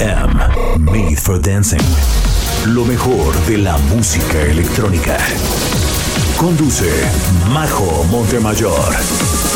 EDM, Made for Dancing. Lo mejor de la música electrónica. Conduce Majo Montemayor.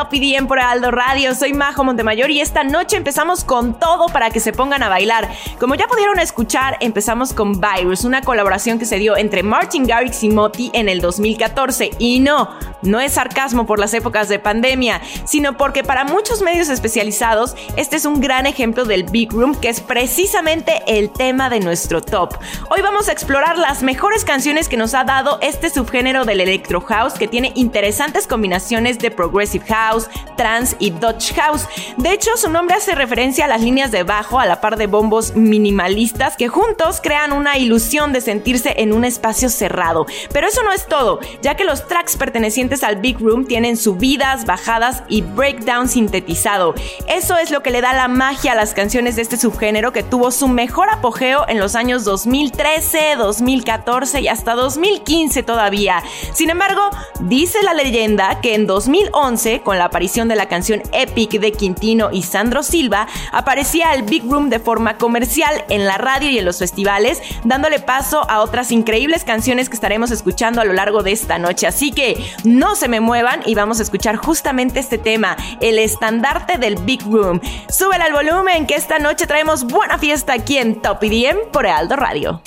Top por Aldo Radio. Soy Majo Montemayor y esta noche empezamos con todo para que se pongan a bailar. Como ya pudieron escuchar, empezamos con Virus, una colaboración que se dio entre Martin Garrix y Moti en el 2014. Y no, no es sarcasmo por las épocas de pandemia, sino porque para muchos medios especializados este es un gran ejemplo del Big Room, que es precisamente el tema de nuestro top. Hoy vamos a explorar las mejores canciones que nos ha dado este subgénero del Electro House que tiene interesantes combinaciones de Progressive House, Trance y Dutch House. De hecho, su nombre hace referencia a las líneas de bajo a la par de bombos minimalistas que juntos crean una ilusión de sentirse en un espacio cerrado. Pero eso no es todo, ya que los tracks pertenecientes al Big Room tienen subidas, bajadas y breakdown sintetizado. Eso es lo que le da la magia a las canciones de este subgénero que tuvo su mejor apogeo en los años 2013, 2014 y hasta 2015 todavía. Sin embargo, dice la leyenda que en 2011, con la aparición de la canción Epic de Quintino y Sandro Silva, aparecía el Big Room de forma comercial en la radio y en los festivales, dándole paso a otras increíbles canciones que estaremos escuchando a lo largo de esta noche. Así que se me muevan y vamos a escuchar justamente este tema, el estandarte del Big Room. Súbele al volumen que esta noche traemos buena fiesta aquí en Top EDM por Aldo Radio.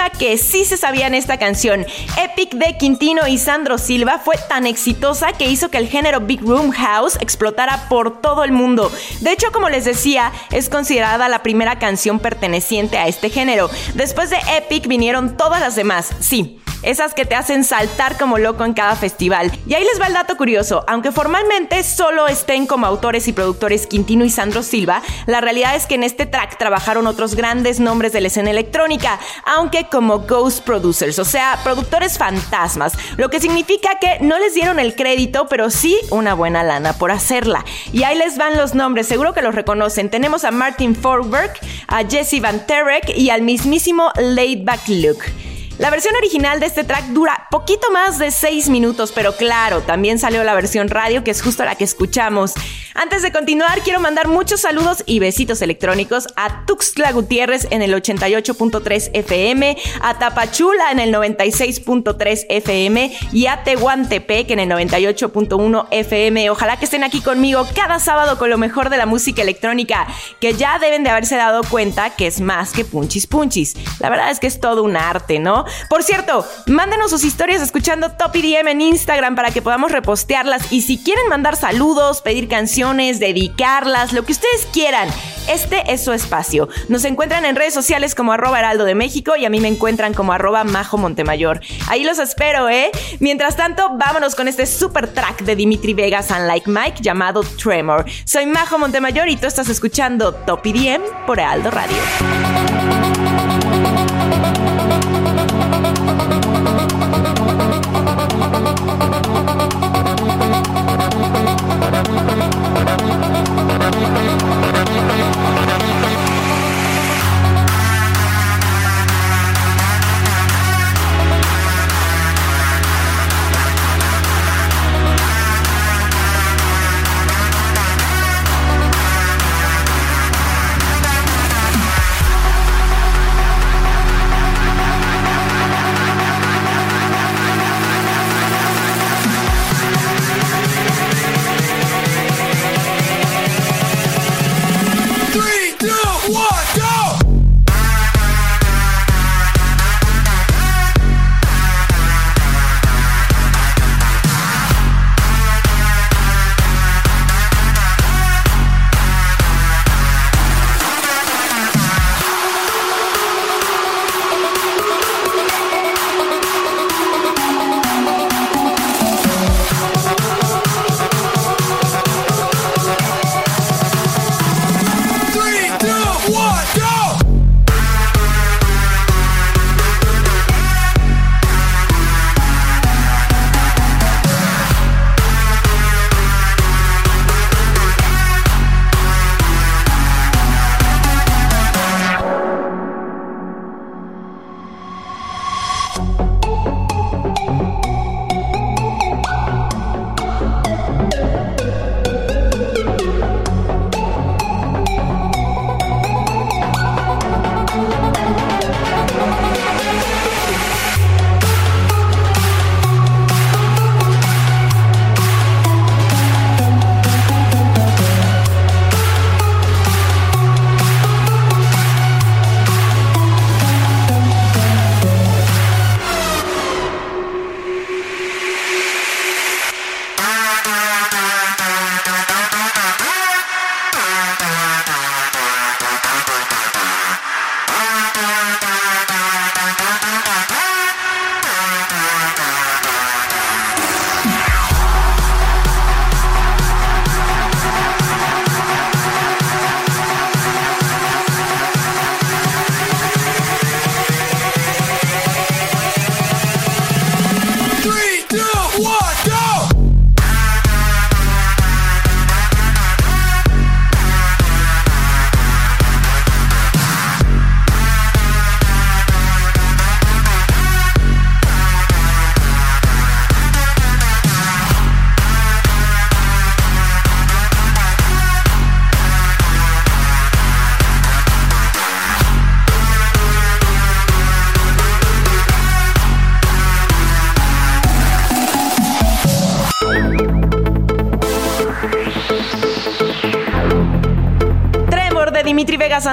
Mac que sí se sabía en esta canción. Epic de Quintino y Sandro Silva fue tan exitosa que hizo que el género Big Room House explotara por todo el mundo. De hecho, como les decía, es considerada la primera canción perteneciente a este género. Después de Epic vinieron todas las demás, sí esas que te hacen saltar como loco en cada festival. Y ahí les va el dato curioso, aunque formalmente solo estén como autores y productores Quintino y Sandro Silva, la realidad es que en este track trabajaron otros grandes nombres de la escena electrónica, aunque como ghost producers, o sea, productores fantasmas, lo que significa que no les dieron el crédito, pero sí una buena lana por hacerla. Y ahí les van los nombres, seguro que los reconocen. Tenemos a Martin Forberg, a Jesse Van Terek y al mismísimo Laidback Luke. La versión original de este track dura poquito más de 6 minutos, pero claro, también salió la versión radio, que es justo la que escuchamos. Antes de continuar, quiero mandar muchos saludos y besitos electrónicos a Tuxtla Gutiérrez en el 88.3 FM, a Tapachula en el 96.3 FM y a Tehuantepec en el 98.1 FM. Ojalá que estén aquí conmigo cada sábado con lo mejor de la música electrónica, que ya deben de haberse dado cuenta que es más que punchis punchis. La verdad es que es todo un arte, ¿no? Por cierto, mándenos sus historias escuchando Top EDM en Instagram para que podamos repostearlas y si quieren mandar saludos, pedir canciones, dedicarlas, lo que ustedes quieran, este es su espacio. Nos encuentran en redes sociales como arroba heraldo de México y a mí me encuentran como arroba majo Montemayor. Ahí los espero, ¿eh? Mientras tanto, vámonos con este super track de Dimitri Vegas and Like Mike llamado Tremor. Soy Majo Montemayor y tú estás escuchando Top EDM por Heraldo Radio.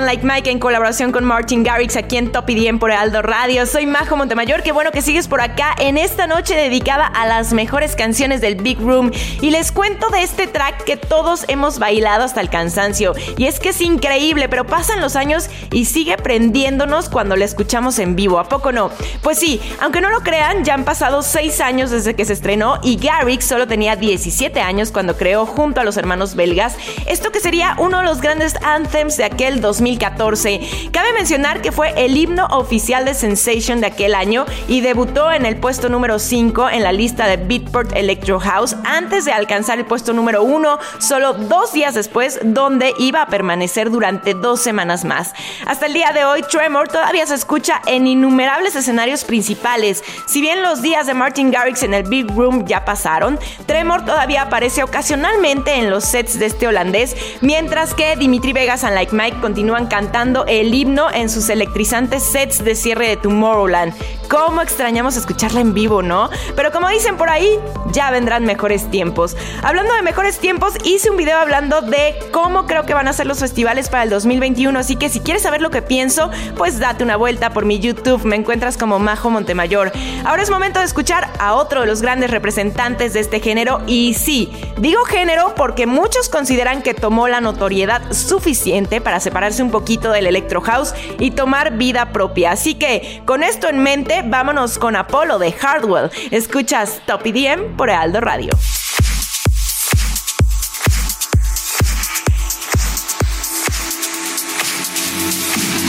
Like Mike en colaboración con Martin Garrix aquí en Top y por Aldo Radio. Soy Majo Montemayor, qué bueno que sigues por acá en esta noche dedicada a las mejores canciones del Big Room y les cuento de este track que todos hemos bailado hasta el cansancio y es que es increíble, pero pasan los años y sigue prendiéndonos cuando la escuchamos en vivo, ¿a poco no? Pues sí, aunque no lo crean, ya han pasado 6 años desde que se estrenó y Garrix solo tenía 17 años cuando creó junto a los hermanos belgas esto que sería uno de los grandes anthems de aquel 2014. Cabe mencionar que fue el himno oficial de Sensation de aquel año y debutó en el puesto número 5 en la lista de Beatport Electro House antes de alcanzar el puesto número 1 solo dos días después, donde iba a permanecer durante dos semanas más. Hasta el día de hoy, Tremor todavía se escucha en innumerables escenarios principales. Si bien los días de Martin Garrix en el Big Room ya pasaron, Tremor todavía aparece ocasionalmente en los sets de este holandés, mientras que Dimitri Vegas y Like Mike continúan cantando el himno en sus electrizantes sets de cierre de Tomorrowland. ¿Cómo extrañamos escucharla en vivo, no? Pero como dicen por ahí, ya vendrán mejores tiempos. Hablando de mejores tiempos, hice un video hablando de cómo creo que van a ser los festivales para el 2021, así que si quieres saber lo que pienso, pues date una vuelta por mi YouTube, me encuentras como Majo Montemayor. Ahora es momento de escuchar a otro de los grandes representantes de este género y sí, digo género porque muchos consideran que tomó la notoriedad suficiente para separarse un poquito del electro house y tomar vida propia. Así que con esto en mente, vámonos con Apolo de Hardwell. Escuchas Top EDM por Aldo Radio.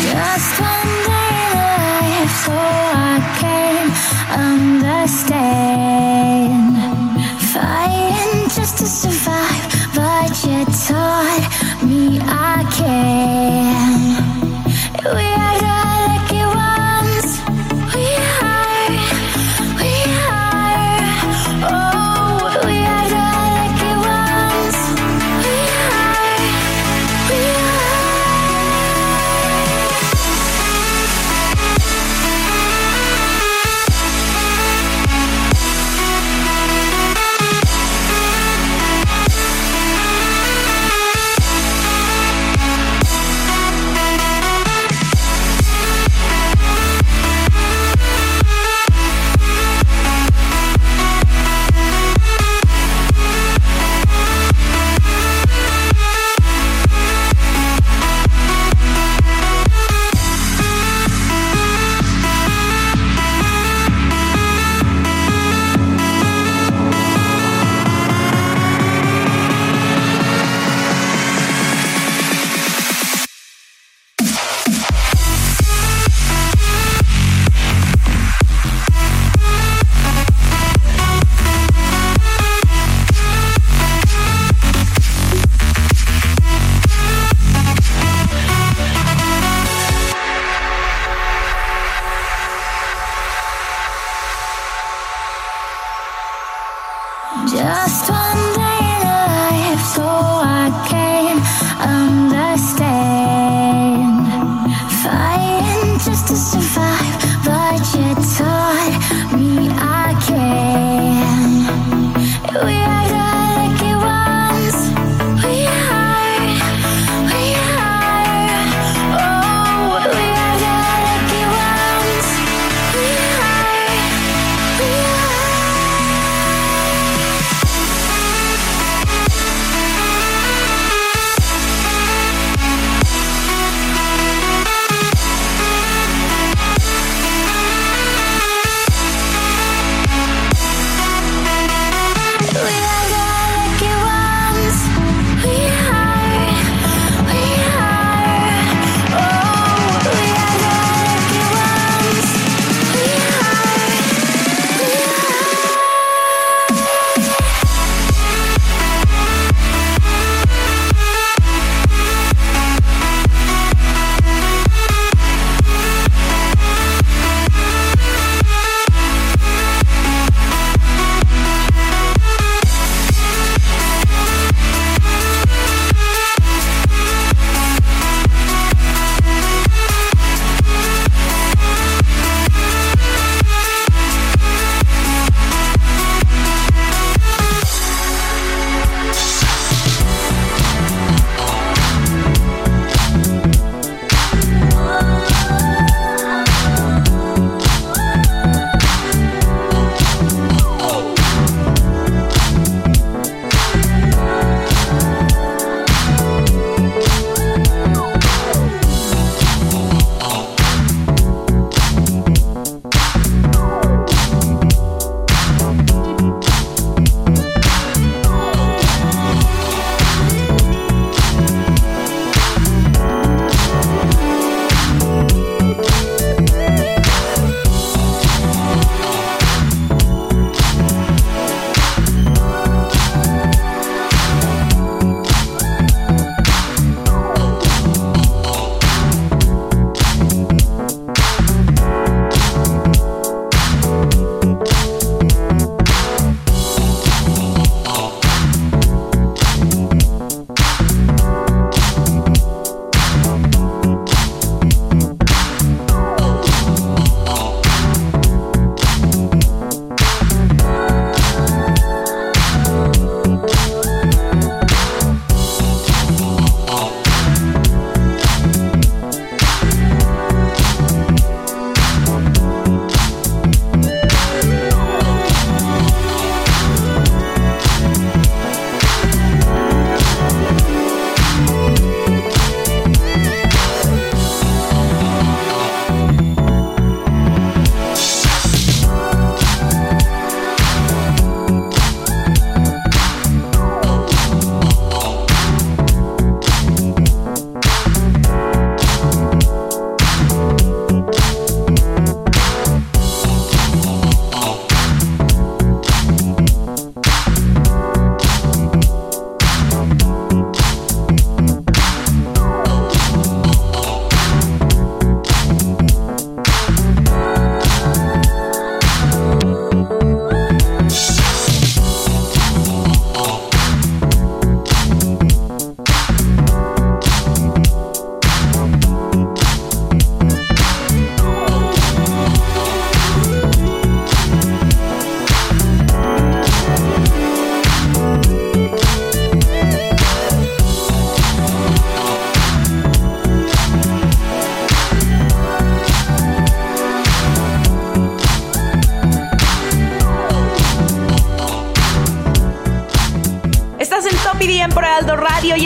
Just one day left, so I can understand. Fighting just to survive, but you taught me I can. We are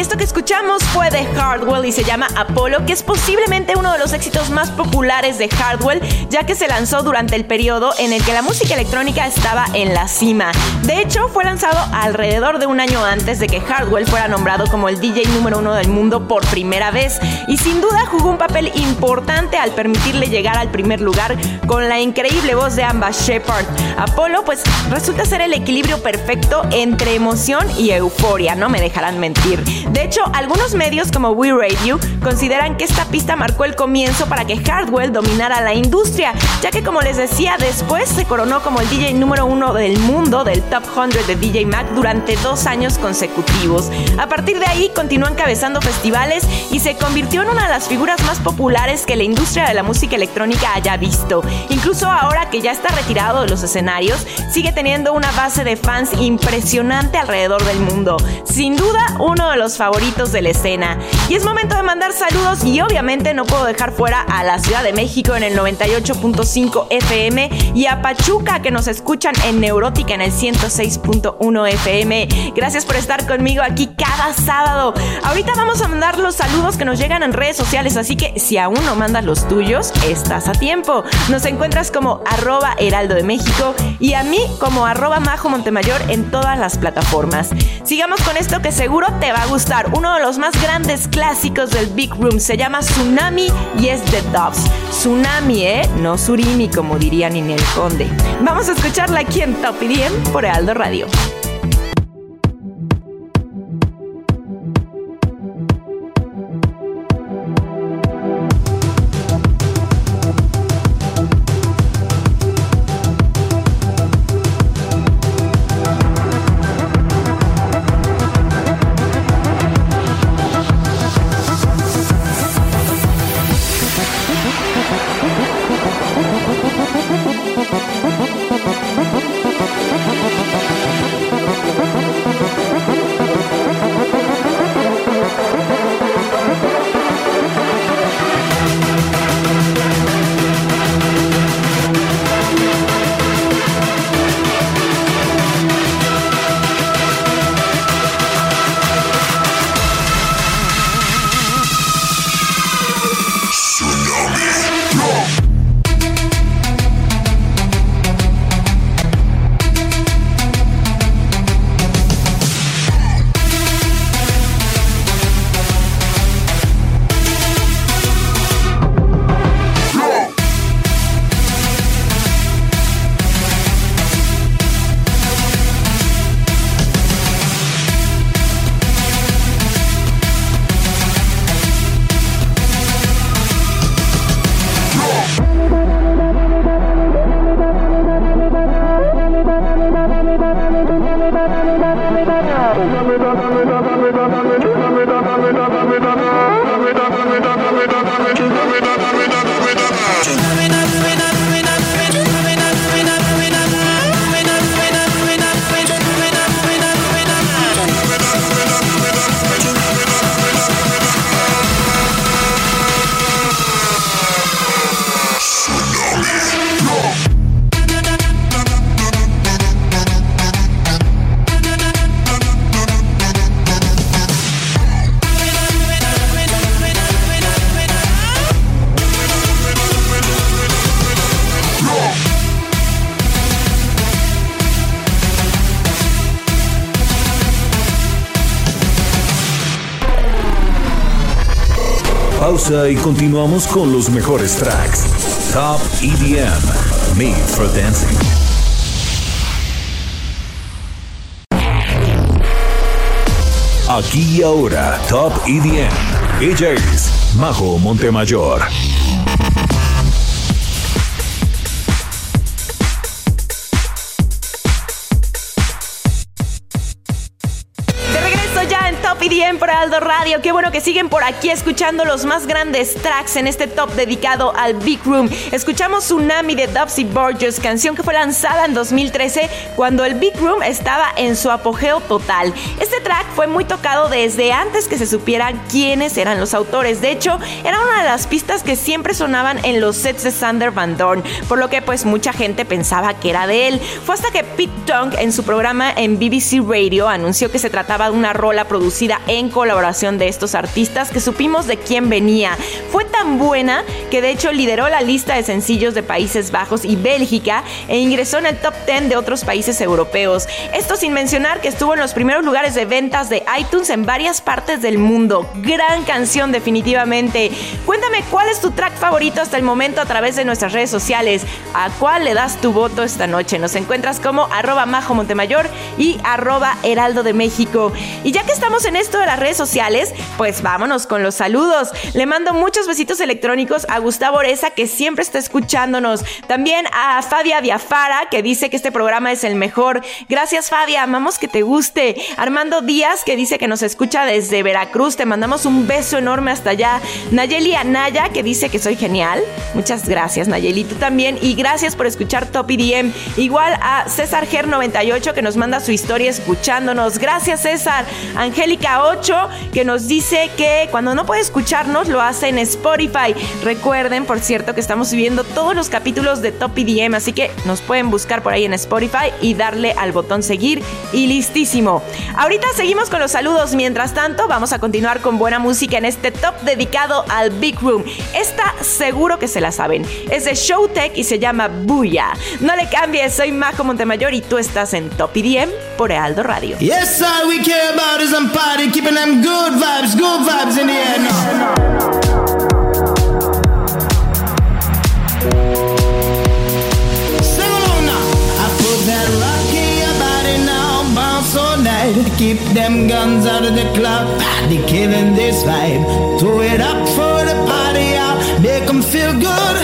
esto que escuchamos fue de Hardwell y se llama Apollo, que es posiblemente uno de los éxitos más populares de Hardwell, ya que se lanzó durante el periodo en el que la música electrónica estaba en la cima. De hecho, fue lanzado alrededor de un año antes de que Hardwell fuera nombrado como el DJ número uno del mundo por primera vez y sin duda jugó un papel importante al permitirle llegar al primer lugar con la increíble voz de Amba Shepard. Apollo pues resulta ser el equilibrio perfecto entre emoción y euforia, no me dejarán mentir. De hecho, algunos medios como We Radio consideran que esta pista marcó el comienzo para que Hardwell dominara la industria, ya que como les decía, después se coronó como el DJ número uno del mundo del Top 100 de DJ Mac durante dos años consecutivos. A partir de ahí continuó encabezando festivales y se convirtió en una de las figuras más populares que la industria de la música electrónica haya visto. Incluso ahora que ya está retirado de los escenarios, sigue teniendo una base de fans impresionante alrededor del mundo. Sin duda, uno de los favoritos de la escena. Y es momento de mandar saludos y obviamente no puedo dejar fuera a la Ciudad de México en el 98.5 FM y a Pachuca que nos escuchan en Neurótica en el 106.1 FM. Gracias por estar conmigo aquí cada sábado. Ahorita vamos a mandar los saludos que nos llegan en redes sociales, así que si aún no mandas los tuyos, estás a tiempo. Nos encuentras como arroba heraldo de México y a mí como arroba majo montemayor en todas las plataformas. Sigamos con esto que seguro te va a gustar. Uno de los más grandes clásicos del Big Room se llama Tsunami y es The Doves. Tsunami, ¿eh? No Surimi, como diría Ninel Conde. Vamos a escucharla aquí en Top 10 por Heraldo Radio. Y continuamos con los mejores tracks. Top EDM, Made for Dancing. Aquí y ahora, Top EDM. Ella es Majo Montemayor. De regreso ya en Top EDM por Aldo Radio. Qué bueno que siguen por aquí escuchando los más grandes tracks en este top dedicado al Big Room. Escuchamos Tsunami de Dubsy Borges, canción que fue lanzada en 2013 cuando el Big Room estaba en su apogeo total. Este track fue muy tocado desde antes que se supieran quiénes eran los autores. De hecho, era una de las pistas que siempre sonaban en los sets de Sander Van Dorn, por lo que pues mucha gente pensaba que era de él. Fue hasta que Pete Tong en su programa en BBC Radio anunció que se trataba de una rola producida en colaboración de estos artistas que supimos de quién venía. Fue tan buena que de hecho lideró la lista de sencillos de Países Bajos y Bélgica e ingresó en el top 10 de otros países europeos. Esto sin mencionar que estuvo en los primeros lugares de ventas de iTunes en varias partes del mundo. Gran canción definitivamente. Cuéntame cuál es tu track favorito hasta el momento a través de nuestras redes sociales. ¿A cuál le das tu voto esta noche? Nos encuentras como arroba majo Montemayor y arroba heraldo de México. Y ya que estamos en esto de las redes sociales, pues vámonos con los saludos. Le mando muchos besitos electrónicos a Gustavo Oreza, que siempre está escuchándonos. También a Fadia Diafara, que dice que este programa es el mejor. Gracias, Fadia. Amamos que te guste. Armando Díaz, que dice que nos escucha desde Veracruz. Te mandamos un beso enorme hasta allá. Nayeli Anaya, que dice que soy genial. Muchas gracias, Nayeli. Tú también. Y gracias por escuchar Top IDM. Igual a César Ger 98, que nos manda su historia escuchándonos. Gracias, César. Angélica 8, que nos dice que cuando no puede escucharnos, lo hace en Spotify. Recuerden, por cierto, que estamos subiendo todos los capítulos de Top IDM, así que nos pueden buscar por ahí en Spotify y darle al botón seguir y listísimo. Ahorita seguimos con los saludos. Mientras tanto, vamos a continuar con buena música en este top dedicado al Big Room. Esta seguro que se la saben. Es de Showtech y se llama Buya. No le cambies, soy Majo Montemayor y tú estás en Top IDM por Ealdo Radio. Yes, all we care about them good vibes, good vibes in the air now. Sing along now. I put that rock in your body now, bounce all night. Keep them guns out of the club, they killing this vibe. Throw it up for the party out, make 'em feel good.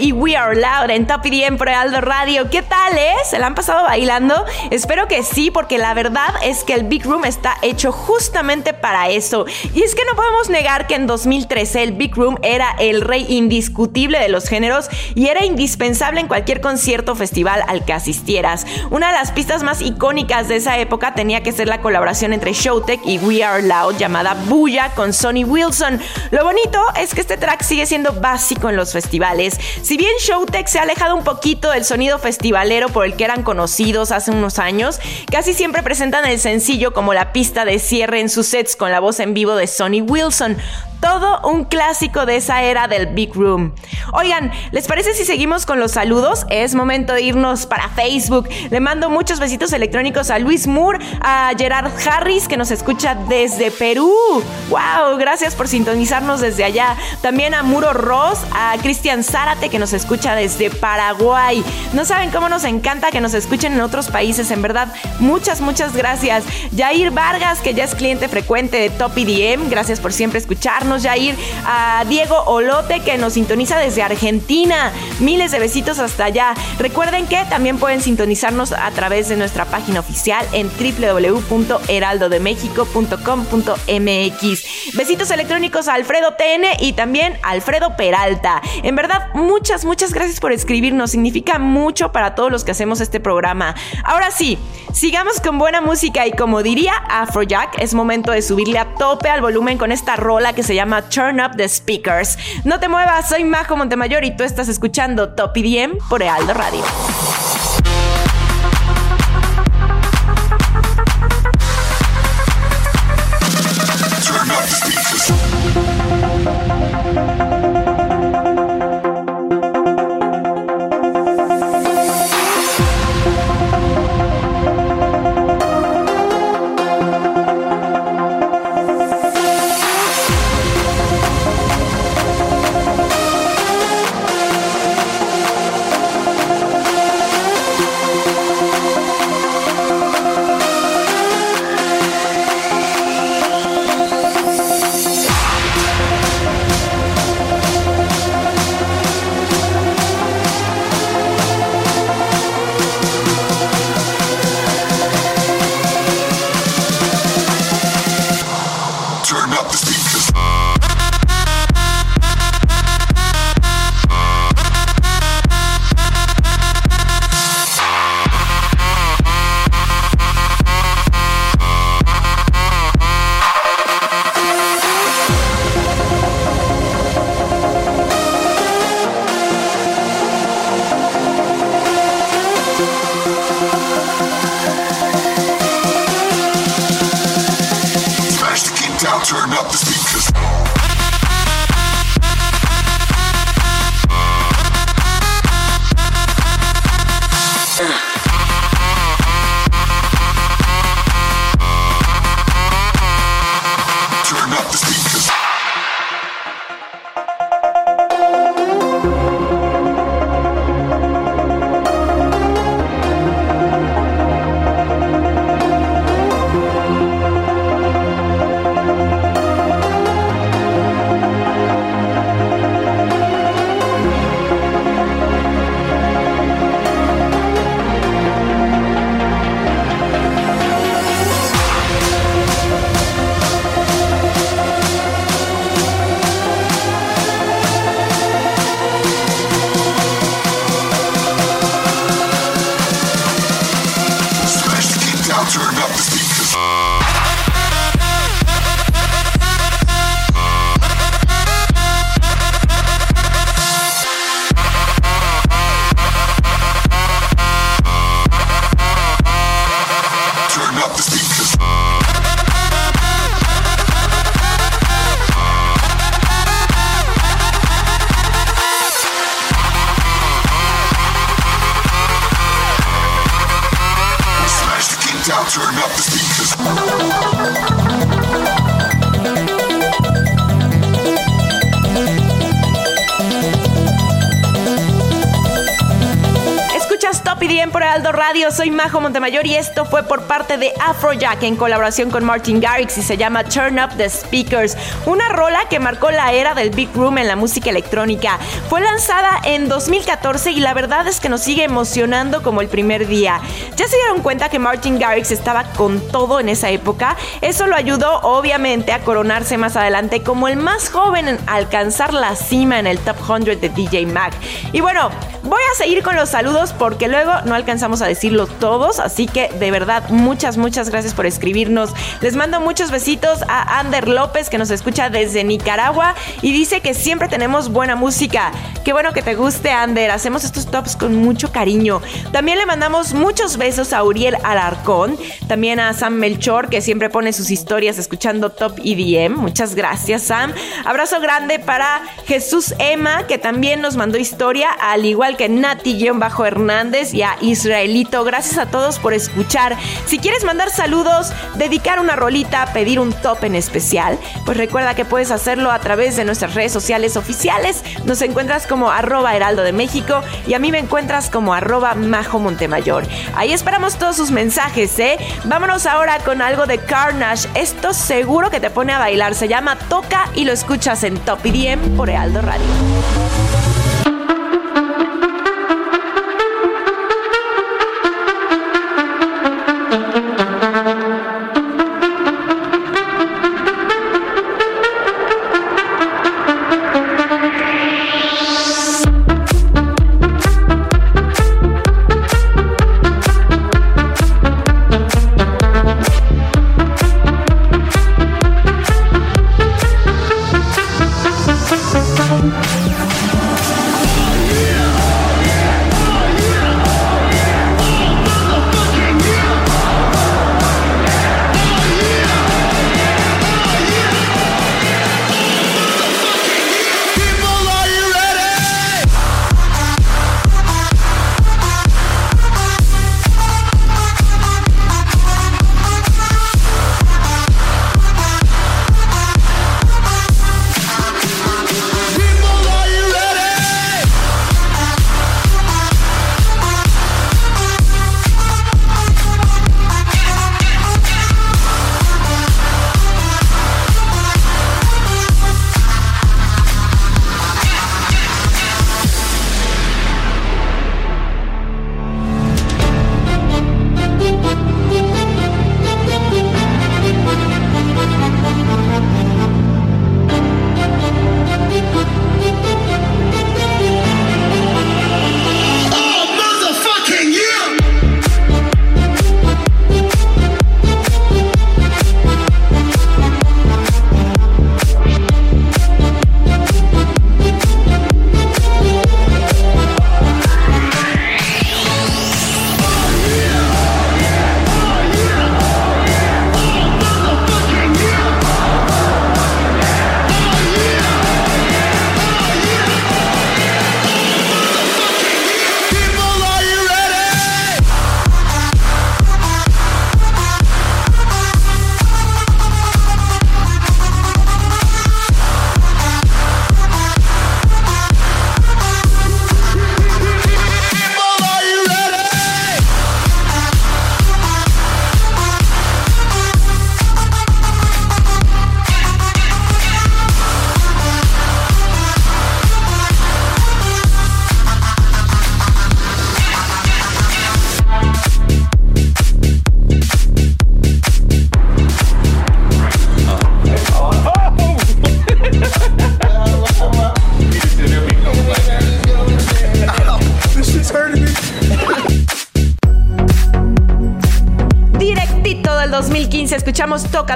Y We Are Loud en Top EDM por Aldo Radio. ¿Qué tal, eh? ¿Se la han pasado bailando? Espero que sí, porque la verdad es que el Big Room está hecho justamente para eso. Y es que no podemos negar que en 2013 el Big Room era el rey indiscutible de los géneros y era indispensable en cualquier concierto o festival al que asistieras. Una de las pistas más icónicas de esa época tenía que ser la colaboración entre Showtech y We Are Loud llamada Buya con Sonny Wilson. Lo bonito es que este track sigue siendo básico en los festivales. Si bien Showtech se ha alejado un poquito del sonido festivalero por el que eran conocidos hace unos años, casi siempre presentan el sencillo como la pista de cierre en sus sets con la voz en vivo de Sonny Wilson. Todo un clásico de esa era del Big Room. Oigan, ¿les parece si seguimos con los saludos? Es momento de irnos para Facebook. Le mando muchos besitos electrónicos a Luis Moore, a Gerard Harris, que nos escucha desde Perú. ¡Wow! Gracias por sintonizarnos desde allá. También a Muro Ross, a Cristian Zárate, que nos escucha desde Paraguay. No saben cómo nos encanta que nos escuchen en otros países, en verdad. Muchas, muchas gracias. Jair Vargas, que ya es cliente frecuente de Top EDM. Gracias por siempre escucharnos ya ir a Diego Olote que nos sintoniza desde Argentina. Miles de besitos hasta allá. Recuerden que también pueden sintonizarnos a través de nuestra página oficial en www.heraldodemexico.com.mx. Besitos electrónicos a Alfredo TN y también a Alfredo Peralta. En verdad, muchas, muchas gracias por escribirnos. Significa mucho para todos los que hacemos este programa. Ahora sí, sigamos con buena música y como diría Afrojack, es momento de subirle a tope al volumen con esta rola que se llama Turn Up the Speakers. No te muevas, soy Majo Montemayor y tú estás escuchando Top IDM por Ealdo Radio. Majo Montemayor y esto fue por parte de Afrojack en colaboración con Martin Garrix y se llama Turn Up the Speakers. Una rola que marcó la era del Big Room en la música electrónica. Fue lanzada en 2014 y la verdad es que nos sigue emocionando como el primer día. ¿Ya se dieron cuenta que Martin Garrix estaba con todo en esa época? Eso lo ayudó obviamente a coronarse más adelante como el más joven en alcanzar la cima en el Top 100 de DJ Mag. Y bueno, voy a seguir con los saludos porque luego no alcanzamos a decirlo todos, así que de verdad muchas, muchas gracias por escribirnos. Les mando muchos besitos a Ander López que nos escucha desde Nicaragua y dice que siempre tenemos buena música. Qué bueno que te guste, Ander. Hacemos estos tops con mucho cariño. También le mandamos muchos besos a Uriel Alarcón, también a Sam Melchor que siempre pone sus historias escuchando Top EDM. Muchas gracias, Sam. Abrazo grande para Jesús Emma que también nos mandó historia, al igual que Nati-Hernández y a Israelito. Gracias a todos por escuchar. Si quieres mandar saludos, dedicar una rolita, pedir un top en especial, pues recuerda que puedes hacerlo a través de nuestras redes sociales oficiales. Nos encuentras como arroba heraldo de México y a mí me encuentras como arroba majo montemayor. Ahí esperamos todos sus mensajes, ¿eh? Vámonos ahora con algo de Carnage. Esto seguro que te pone a bailar. Se llama Toca y lo escuchas en Top IDM por Heraldo Radio.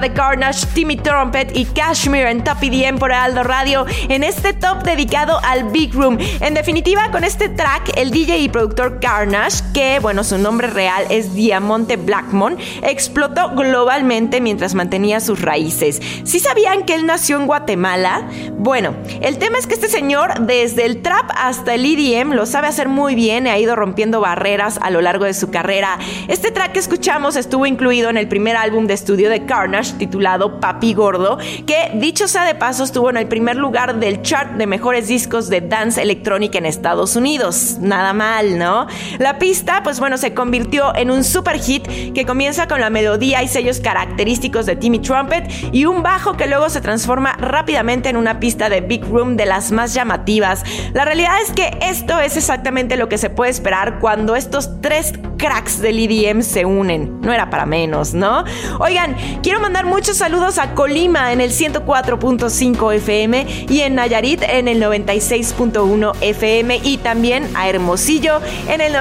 De Carnage, Timmy Trumpet y Cashmere en Top EDM por Aldo Radio en este top dedicado al Big Room. En definitiva, con este track, el DJ y productor Carnage, que bueno, su nombre real es Diamante Blackmon, explotó globalmente mientras mantenía sus raíces. ¿Sí sabían que él nació en Guatemala? Bueno, el tema es que este señor, desde el trap hasta el EDM, lo sabe hacer muy bien y ha ido rompiendo barreras a lo largo de su carrera. Este track que escuchamos estuvo incluido en el primer álbum de estudio de Carnage titulado Papi Gordo, que dicho sea de paso estuvo en el primer lugar del chart de mejores discos de dance electrónica en Estados Unidos. Nada mal, ¿no? La pista, pues bueno, se convirtió en un super hit que comienza con la melodía y sellos característicos de Timmy Trumpet y un bajo que luego se transforma rápidamente en una pista de Big Room de las más llamativas. La realidad es que esto es exactamente lo que se puede esperar cuando estos tres cracks del EDM se unen. No era para menos, ¿no? Oigan, quiero mandar muchos saludos a Colima en el 104.5 FM y en Nayarit en el 96.1 FM y también a Hermosillo en el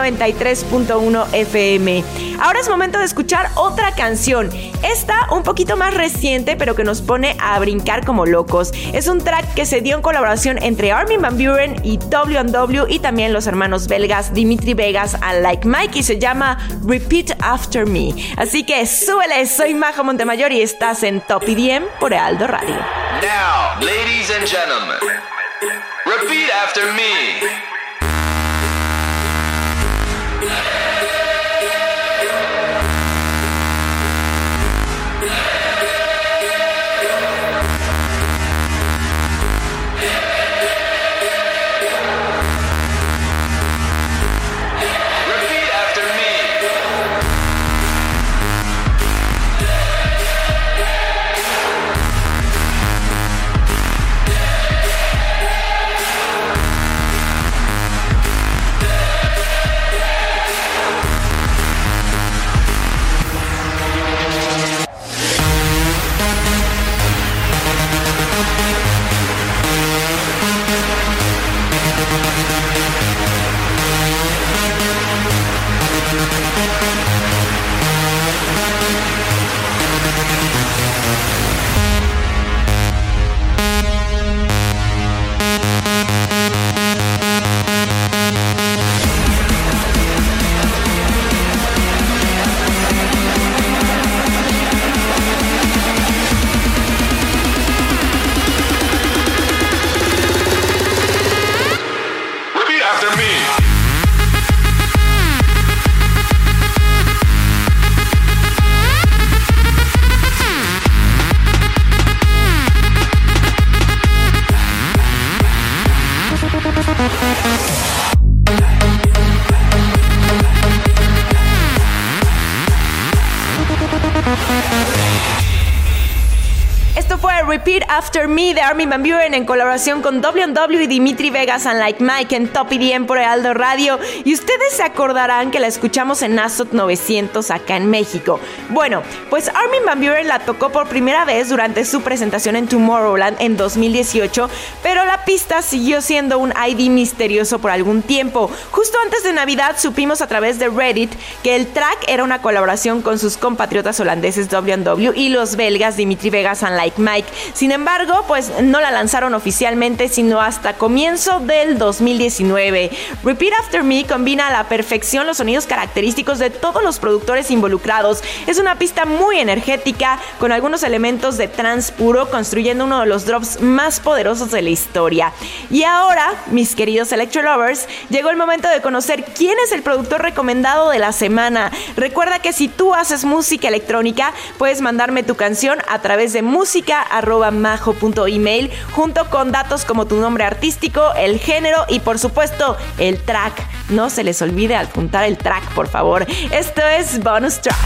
93.1 FM. Ahora es momento de escuchar otra canción. Esta un poquito más reciente, pero que nos pone a brincar como locos. Es un track que se dio en colaboración entre Armin Van Buren y W&W y también los hermanos belgas Dimitri Vegas y Like Mike y se llama Repeat After Me. Así que súbele, soy Majo Montemayor y estás en Top IDM por Aldo Radio. Now, ladies and gentlemen, repeat after me. After Me de Armin Van Buren en colaboración con W&W y Dimitri Vegas and Like Mike en Top IDM por Aldo Radio. Y ustedes se acordarán que la escuchamos en Azot 900 acá en México. Bueno, pues Armin Van Buren la tocó por primera vez durante su presentación en Tomorrowland en 2018, pero la pista siguió siendo un ID misterioso por algún tiempo. Justo antes de Navidad supimos a través de Reddit que el track era una colaboración con sus compatriotas holandeses W&W y los belgas Dimitri Vegas and Like Mike. Sin embargo, pues no la lanzaron oficialmente sino hasta comienzo del 2019. Repeat After Me combina a la perfección los sonidos característicos de todos los productores involucrados. Una pista muy energética con algunos elementos de trance puro construyendo uno de los drops más poderosos de la historia. Y ahora, mis queridos Electro Lovers, llegó el momento de conocer quién es el productor recomendado de la semana. Recuerda que si tú haces música electrónica, puedes mandarme tu canción a través de música@majo.email junto con datos como tu nombre artístico, el género y por supuesto el track. No se les olvide apuntar el track, por favor. Esto es Bonus Track.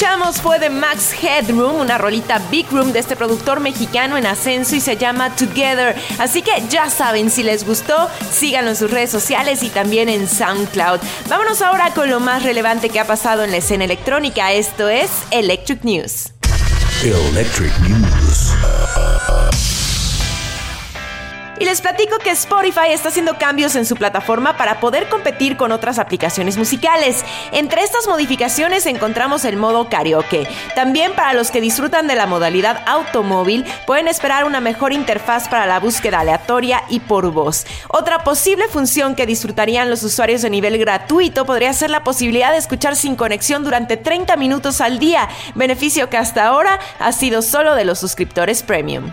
Escuchamos fue de Max Headroom, una rolita Big Room de este productor mexicano en ascenso y se llama Together. Así que ya saben, si les gustó, síganlo en sus redes sociales y también en SoundCloud. Vámonos ahora con lo más relevante que ha pasado en la escena electrónica. Esto es Electric News. Electric News. Y les platico que Spotify está haciendo cambios en su plataforma para poder competir con otras aplicaciones musicales. Entre estas modificaciones encontramos el modo karaoke. También para los que disfrutan de la modalidad automóvil, pueden esperar una mejor interfaz para la búsqueda aleatoria y por voz. Otra posible función que disfrutarían los usuarios de nivel gratuito podría ser la posibilidad de escuchar sin conexión durante 30 minutos al día, beneficio que hasta ahora ha sido solo de los suscriptores premium.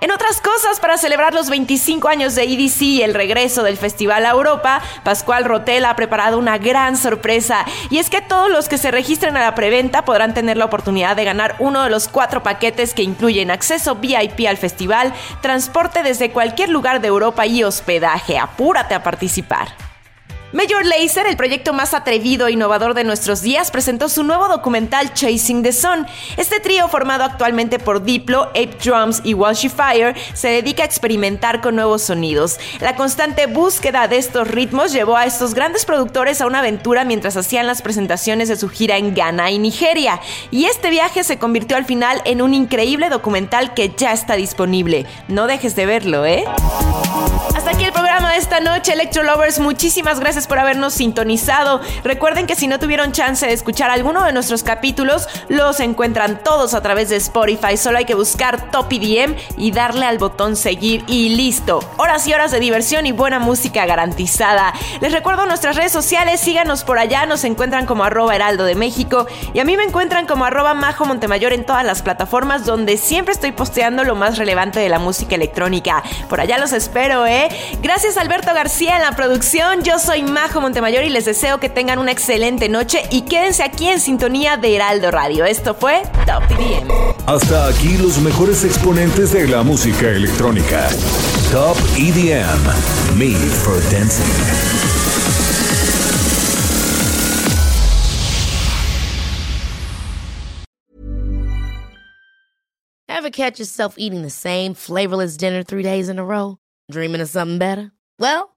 En otras cosas, para celebrar los 25 años de EDC y el regreso del Festival a Europa, Pascual Rotel ha preparado una gran sorpresa. Y es que todos los que se registren a la preventa podrán tener la oportunidad de ganar uno de los cuatro paquetes que incluyen acceso VIP al festival, transporte desde cualquier lugar de Europa y hospedaje. Apúrate a participar. Major Lazer, el proyecto más atrevido e innovador de nuestros días, presentó su nuevo documental Chasing the Sun. Este trío, formado actualmente por Diplo, Ape Drums y Walshy Fire, se dedica a experimentar con nuevos sonidos. La constante búsqueda de estos ritmos llevó a estos grandes productores a una aventura mientras hacían las presentaciones de su gira en Ghana y Nigeria. Y este viaje se convirtió al final en un increíble documental que ya está disponible. No dejes de verlo, ¿eh? Hasta aquí el programa de esta noche, Electro Lovers. Muchísimas gracias por habernos sintonizado. Recuerden que si no tuvieron chance de escuchar alguno de nuestros capítulos, los encuentran todos a través de Spotify. Solo hay que buscar Top EDM y darle al botón seguir y listo. Horas y horas de diversión y buena música garantizada. Les recuerdo nuestras redes sociales, síganos por allá, nos encuentran como arroba heraldo de México y a mí me encuentran como arroba majo montemayor en todas las plataformas donde siempre estoy posteando lo más relevante de la música electrónica. Por allá los espero, ¿eh? Gracias Alberto García en la producción. Yo soy Majo Montemayor y les deseo que tengan una excelente noche y quédense aquí en sintonía de Heraldo Radio. Esto fue Top EDM. Hasta aquí los mejores exponentes de la música electrónica. Top EDM. Made for Dancing. Ever catch yourself eating the same flavorless dinner three days in a row? Dreaming of something better? Well,